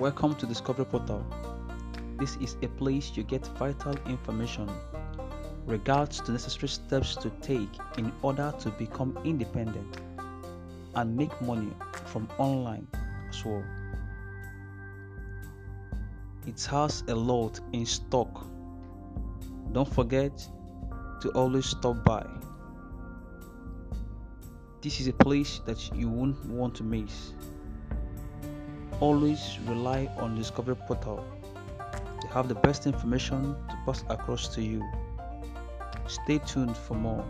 Welcome to Discovery Portal. This is a place you get vital information regards to necessary steps to take in order to become independent and make money from online as well. It has a lot in stock. Don't forget to always stop by. This is a place that you won't want to miss. Always rely on Discovery Portal. They have the best information to pass across to you. Stay tuned for more.